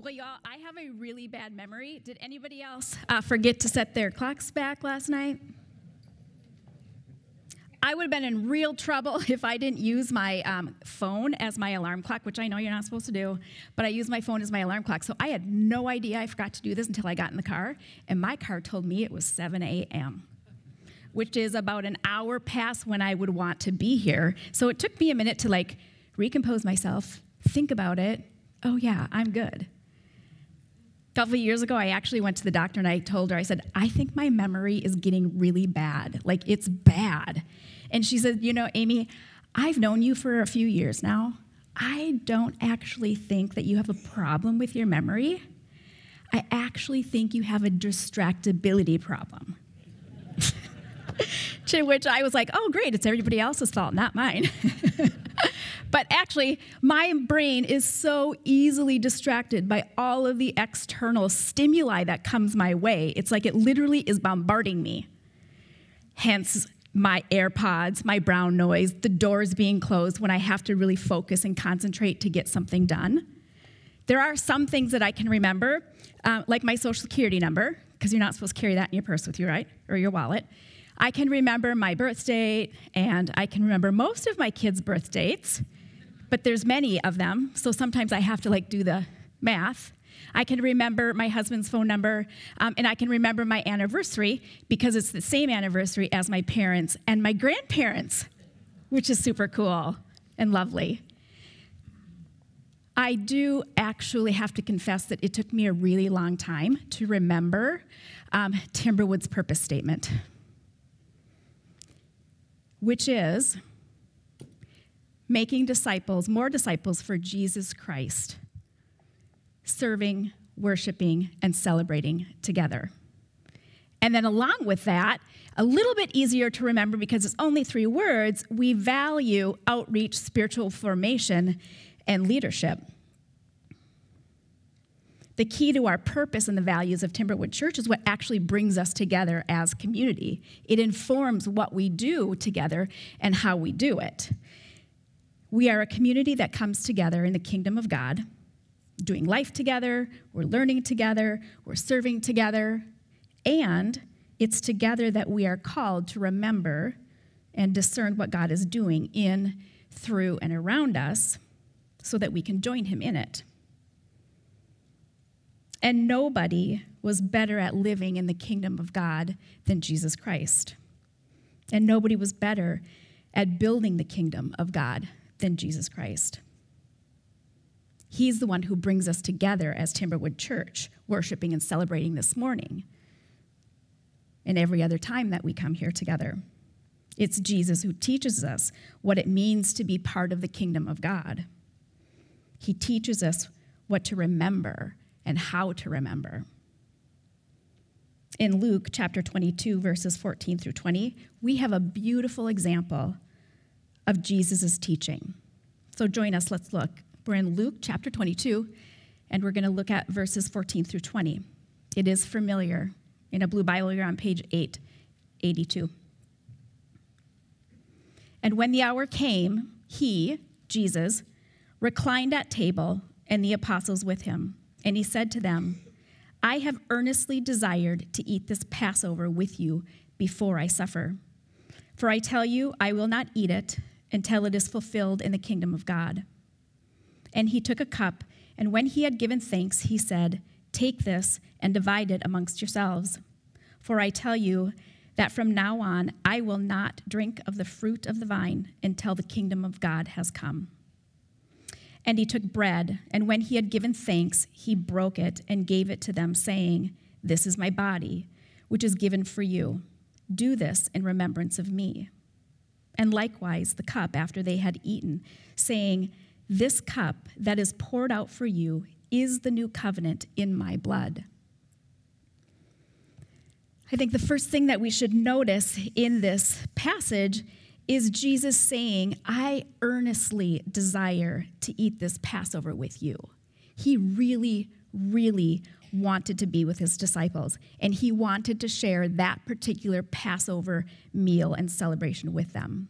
Well, y'all, I have a really bad memory. Did anybody else uh, forget to set their clocks back last night? I would have been in real trouble if I didn't use my um, phone as my alarm clock, which I know you're not supposed to do, but I use my phone as my alarm clock. So I had no idea I forgot to do this until I got in the car, and my car told me it was 7 a.m., which is about an hour past when I would want to be here. So it took me a minute to like recompose myself, think about it. Oh, yeah, I'm good couple years ago, I actually went to the doctor and I told her, I said, I think my memory is getting really bad. Like, it's bad. And she said, You know, Amy, I've known you for a few years now. I don't actually think that you have a problem with your memory. I actually think you have a distractibility problem. to which I was like, oh, great, it's everybody else's fault, not mine. But actually, my brain is so easily distracted by all of the external stimuli that comes my way. It's like it literally is bombarding me. Hence, my AirPods, my brown noise, the doors being closed when I have to really focus and concentrate to get something done. There are some things that I can remember, uh, like my social security number, because you're not supposed to carry that in your purse with you, right? Or your wallet. I can remember my birth date, and I can remember most of my kids' birth dates but there's many of them, so sometimes I have to like do the math. I can remember my husband's phone number, um, and I can remember my anniversary because it's the same anniversary as my parents and my grandparents, which is super cool and lovely. I do actually have to confess that it took me a really long time to remember um, Timberwood's purpose statement, which is making disciples, more disciples for Jesus Christ, serving, worshiping, and celebrating together. And then, along with that, a little bit easier to remember because it's only three words, we value outreach, spiritual formation, and leadership. The key to our purpose and the values of Timberwood Church is what actually brings us together as community. It informs what we do together and how we do it. We are a community that comes together in the kingdom of God, doing life together, we're learning together, we're serving together, and it's together that we are called to remember and discern what God is doing in, through, and around us so that we can join Him in it. And nobody was better at living in the kingdom of God than Jesus Christ. And nobody was better at building the kingdom of God than Jesus Christ. He's the one who brings us together as Timberwood Church, worshiping and celebrating this morning and every other time that we come here together. It's Jesus who teaches us what it means to be part of the kingdom of God. He teaches us what to remember and how to remember. In Luke chapter 22, verses 14 through 20, we have a beautiful example of Jesus' teaching. So join us, let's look. We're in Luke chapter 22, and we're going to look at verses 14 through 20. It is familiar. In a blue Bible, you're on page 882. And when the hour came, he, Jesus, reclined at table, and the apostles with him. And he said to them, I have earnestly desired to eat this Passover with you before I suffer. For I tell you, I will not eat it until it is fulfilled in the kingdom of God. And he took a cup, and when he had given thanks, he said, Take this and divide it amongst yourselves. For I tell you that from now on I will not drink of the fruit of the vine until the kingdom of God has come. And he took bread, and when he had given thanks, he broke it and gave it to them, saying, This is my body, which is given for you. Do this in remembrance of me and likewise the cup after they had eaten, saying, This cup that is poured out for you is the new covenant in my blood. I think the first thing that we should notice in this passage is Jesus saying, I earnestly desire to eat this Passover with you. He really, really wanted to be with his disciples, and he wanted to share that particular Passover meal and celebration with them.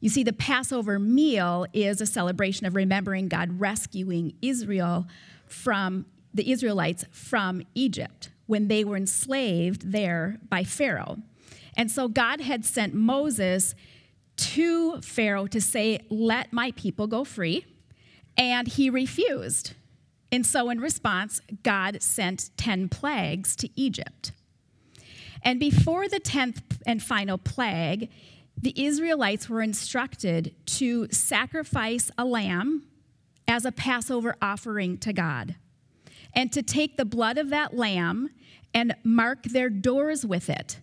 You see, the Passover meal is a celebration of remembering God rescuing Israel from the Israelites from Egypt when they were enslaved there by Pharaoh. And so God had sent Moses to Pharaoh to say, Let my people go free. And he refused. And so, in response, God sent 10 plagues to Egypt. And before the 10th and final plague, the Israelites were instructed to sacrifice a lamb as a Passover offering to God, and to take the blood of that lamb and mark their doors with it,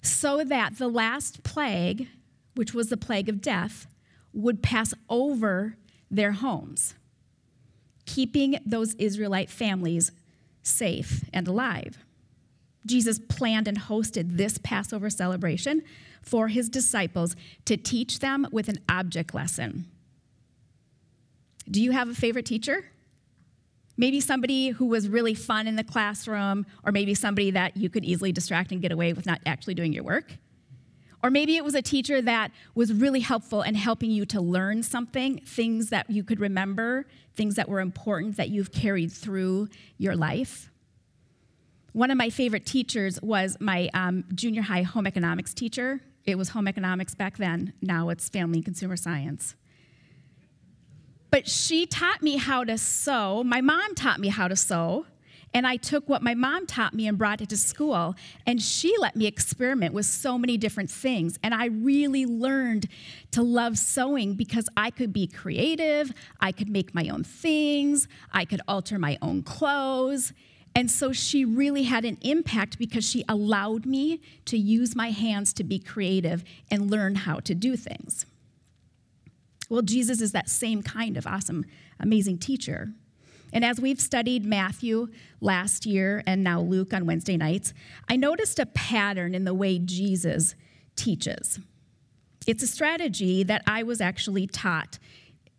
so that the last plague, which was the plague of death, would pass over their homes, keeping those Israelite families safe and alive. Jesus planned and hosted this Passover celebration for his disciples to teach them with an object lesson. Do you have a favorite teacher? Maybe somebody who was really fun in the classroom, or maybe somebody that you could easily distract and get away with not actually doing your work. Or maybe it was a teacher that was really helpful in helping you to learn something, things that you could remember, things that were important that you've carried through your life. One of my favorite teachers was my um, junior high home economics teacher. It was home economics back then, now it's family and consumer science. But she taught me how to sew. My mom taught me how to sew. And I took what my mom taught me and brought it to school. And she let me experiment with so many different things. And I really learned to love sewing because I could be creative, I could make my own things, I could alter my own clothes. And so she really had an impact because she allowed me to use my hands to be creative and learn how to do things. Well, Jesus is that same kind of awesome, amazing teacher. And as we've studied Matthew last year and now Luke on Wednesday nights, I noticed a pattern in the way Jesus teaches. It's a strategy that I was actually taught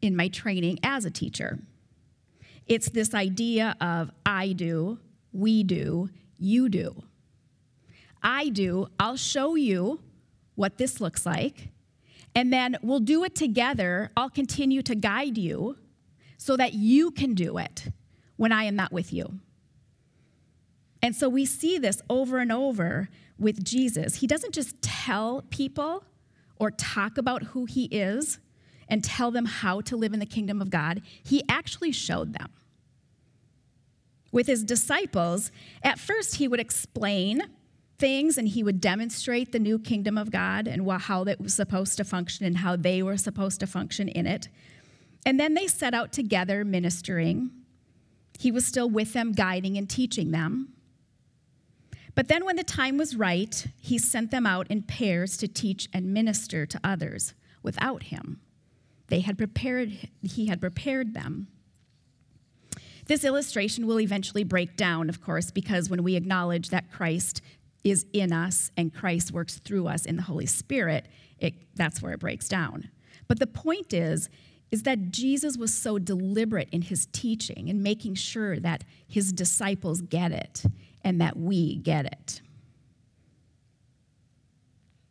in my training as a teacher. It's this idea of I do, we do, you do. I do, I'll show you what this looks like, and then we'll do it together. I'll continue to guide you so that you can do it when I am not with you. And so we see this over and over with Jesus. He doesn't just tell people or talk about who he is and tell them how to live in the kingdom of God, he actually showed them with his disciples, at first he would explain things and he would demonstrate the new kingdom of God and how it was supposed to function and how they were supposed to function in it. And then they set out together ministering. He was still with them, guiding and teaching them. But then, when the time was right, he sent them out in pairs to teach and minister to others without him. They had prepared, he had prepared them. This illustration will eventually break down, of course, because when we acknowledge that Christ is in us and Christ works through us in the Holy Spirit, it, that's where it breaks down. But the point is, is that Jesus was so deliberate in his teaching and making sure that his disciples get it and that we get it.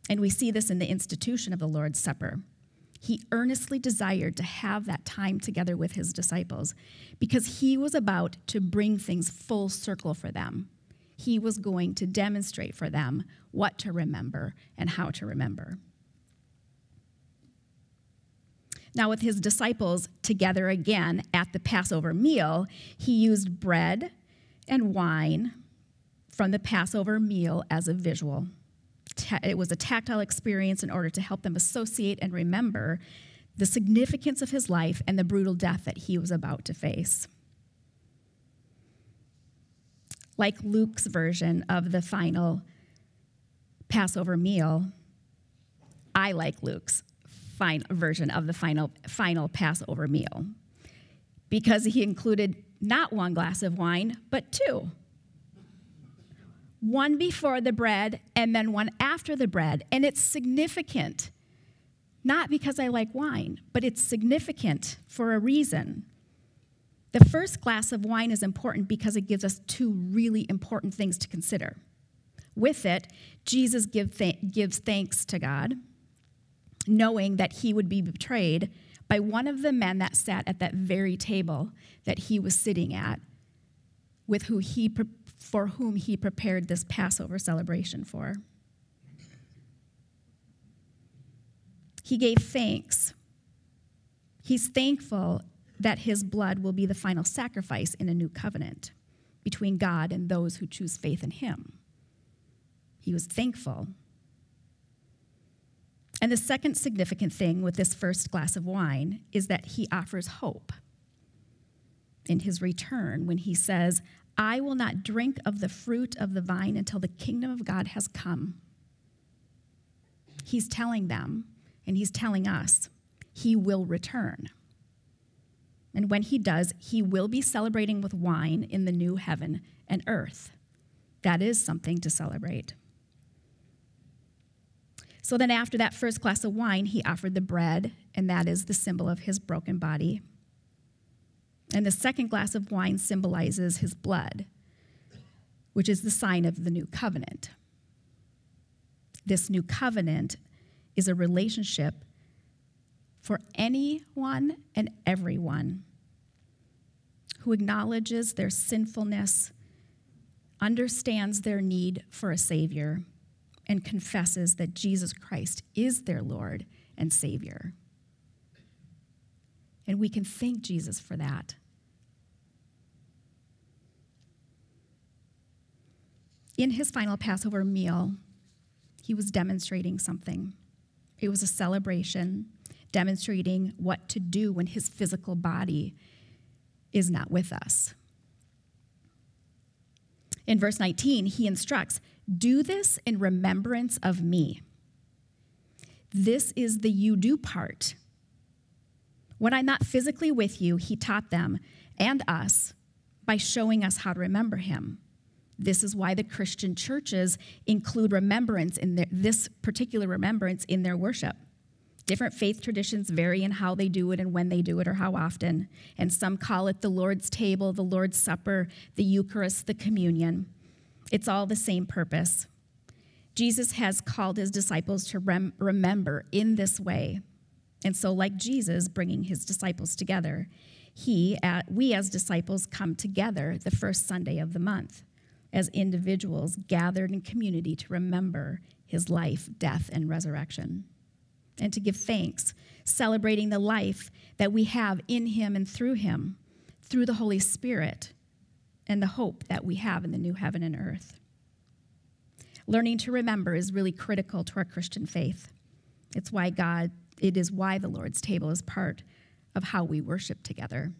And we see this in the institution of the Lord's Supper. He earnestly desired to have that time together with his disciples because he was about to bring things full circle for them. He was going to demonstrate for them what to remember and how to remember. Now, with his disciples together again at the Passover meal, he used bread and wine from the Passover meal as a visual it was a tactile experience in order to help them associate and remember the significance of his life and the brutal death that he was about to face. Like Luke's version of the final Passover meal, I like Luke's fine version of the final, final Passover meal because he included not one glass of wine, but two one before the bread and then one after the bread. And it's significant, not because I like wine, but it's significant for a reason. The first glass of wine is important because it gives us two really important things to consider. With it, Jesus give th- gives thanks to God. Knowing that he would be betrayed by one of the men that sat at that very table that he was sitting at, with who he, for whom he prepared this Passover celebration for. He gave thanks. He's thankful that his blood will be the final sacrifice in a new covenant between God and those who choose faith in him. He was thankful. And the second significant thing with this first glass of wine is that he offers hope in his return when he says, I will not drink of the fruit of the vine until the kingdom of God has come. He's telling them, and he's telling us, he will return. And when he does, he will be celebrating with wine in the new heaven and earth. That is something to celebrate. So then, after that first glass of wine, he offered the bread, and that is the symbol of his broken body. And the second glass of wine symbolizes his blood, which is the sign of the new covenant. This new covenant is a relationship for anyone and everyone who acknowledges their sinfulness, understands their need for a Savior, and confesses that Jesus Christ is their Lord and Savior. And we can thank Jesus for that. In his final Passover meal, he was demonstrating something. It was a celebration demonstrating what to do when his physical body is not with us. In verse 19, he instructs, Do this in remembrance of me. This is the you do part. When I'm not physically with you, he taught them and us by showing us how to remember him. This is why the Christian churches include remembrance in their, this particular remembrance in their worship. Different faith traditions vary in how they do it and when they do it or how often. And some call it the Lord's table, the Lord's supper, the Eucharist, the communion. It's all the same purpose. Jesus has called his disciples to rem- remember in this way. And so, like Jesus bringing his disciples together, he, uh, we as disciples come together the first Sunday of the month as individuals gathered in community to remember his life, death, and resurrection and to give thanks, celebrating the life that we have in Him and through Him, through the Holy Spirit, and the hope that we have in the new heaven and earth. Learning to remember is really critical to our Christian faith. It's why God, it is why the Lord's table is part of how we worship together.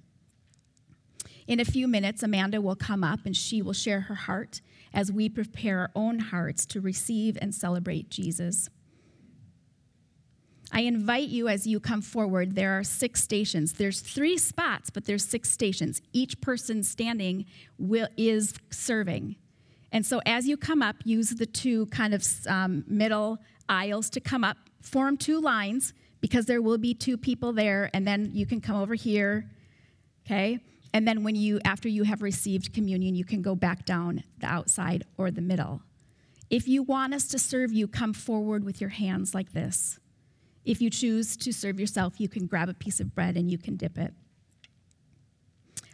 In a few minutes, Amanda will come up and she will share her heart as we prepare our own hearts to receive and celebrate Jesus. I invite you as you come forward. There are six stations. There's three spots, but there's six stations. Each person standing will, is serving. And so as you come up, use the two kind of um, middle aisles to come up. Form two lines because there will be two people there, and then you can come over here, okay? And then when you, after you have received communion, you can go back down the outside or the middle. If you want us to serve you, come forward with your hands like this. If you choose to serve yourself, you can grab a piece of bread and you can dip it.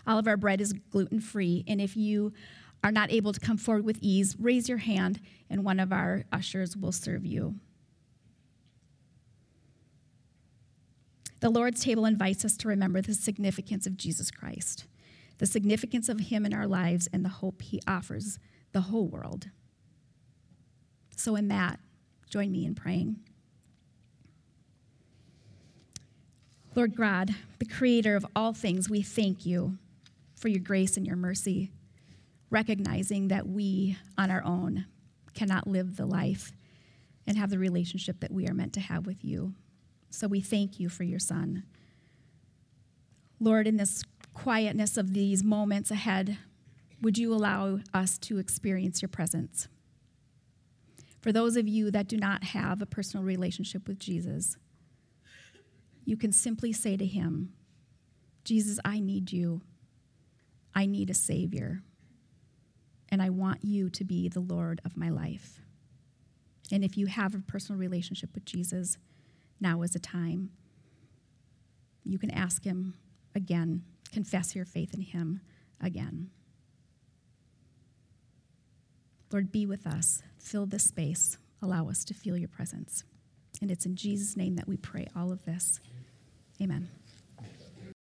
All of our bread is gluten free, and if you are not able to come forward with ease, raise your hand and one of our ushers will serve you. The Lord's table invites us to remember the significance of Jesus Christ, the significance of Him in our lives, and the hope He offers the whole world. So, in that, join me in praying. Lord God, the creator of all things, we thank you for your grace and your mercy, recognizing that we on our own cannot live the life and have the relationship that we are meant to have with you. So we thank you for your son. Lord, in this quietness of these moments ahead, would you allow us to experience your presence? For those of you that do not have a personal relationship with Jesus, you can simply say to him, Jesus, I need you. I need a Savior. And I want you to be the Lord of my life. And if you have a personal relationship with Jesus, now is the time. You can ask Him again, confess your faith in Him again. Lord, be with us, fill this space, allow us to feel your presence. And it's in Jesus' name that we pray all of this. Amen.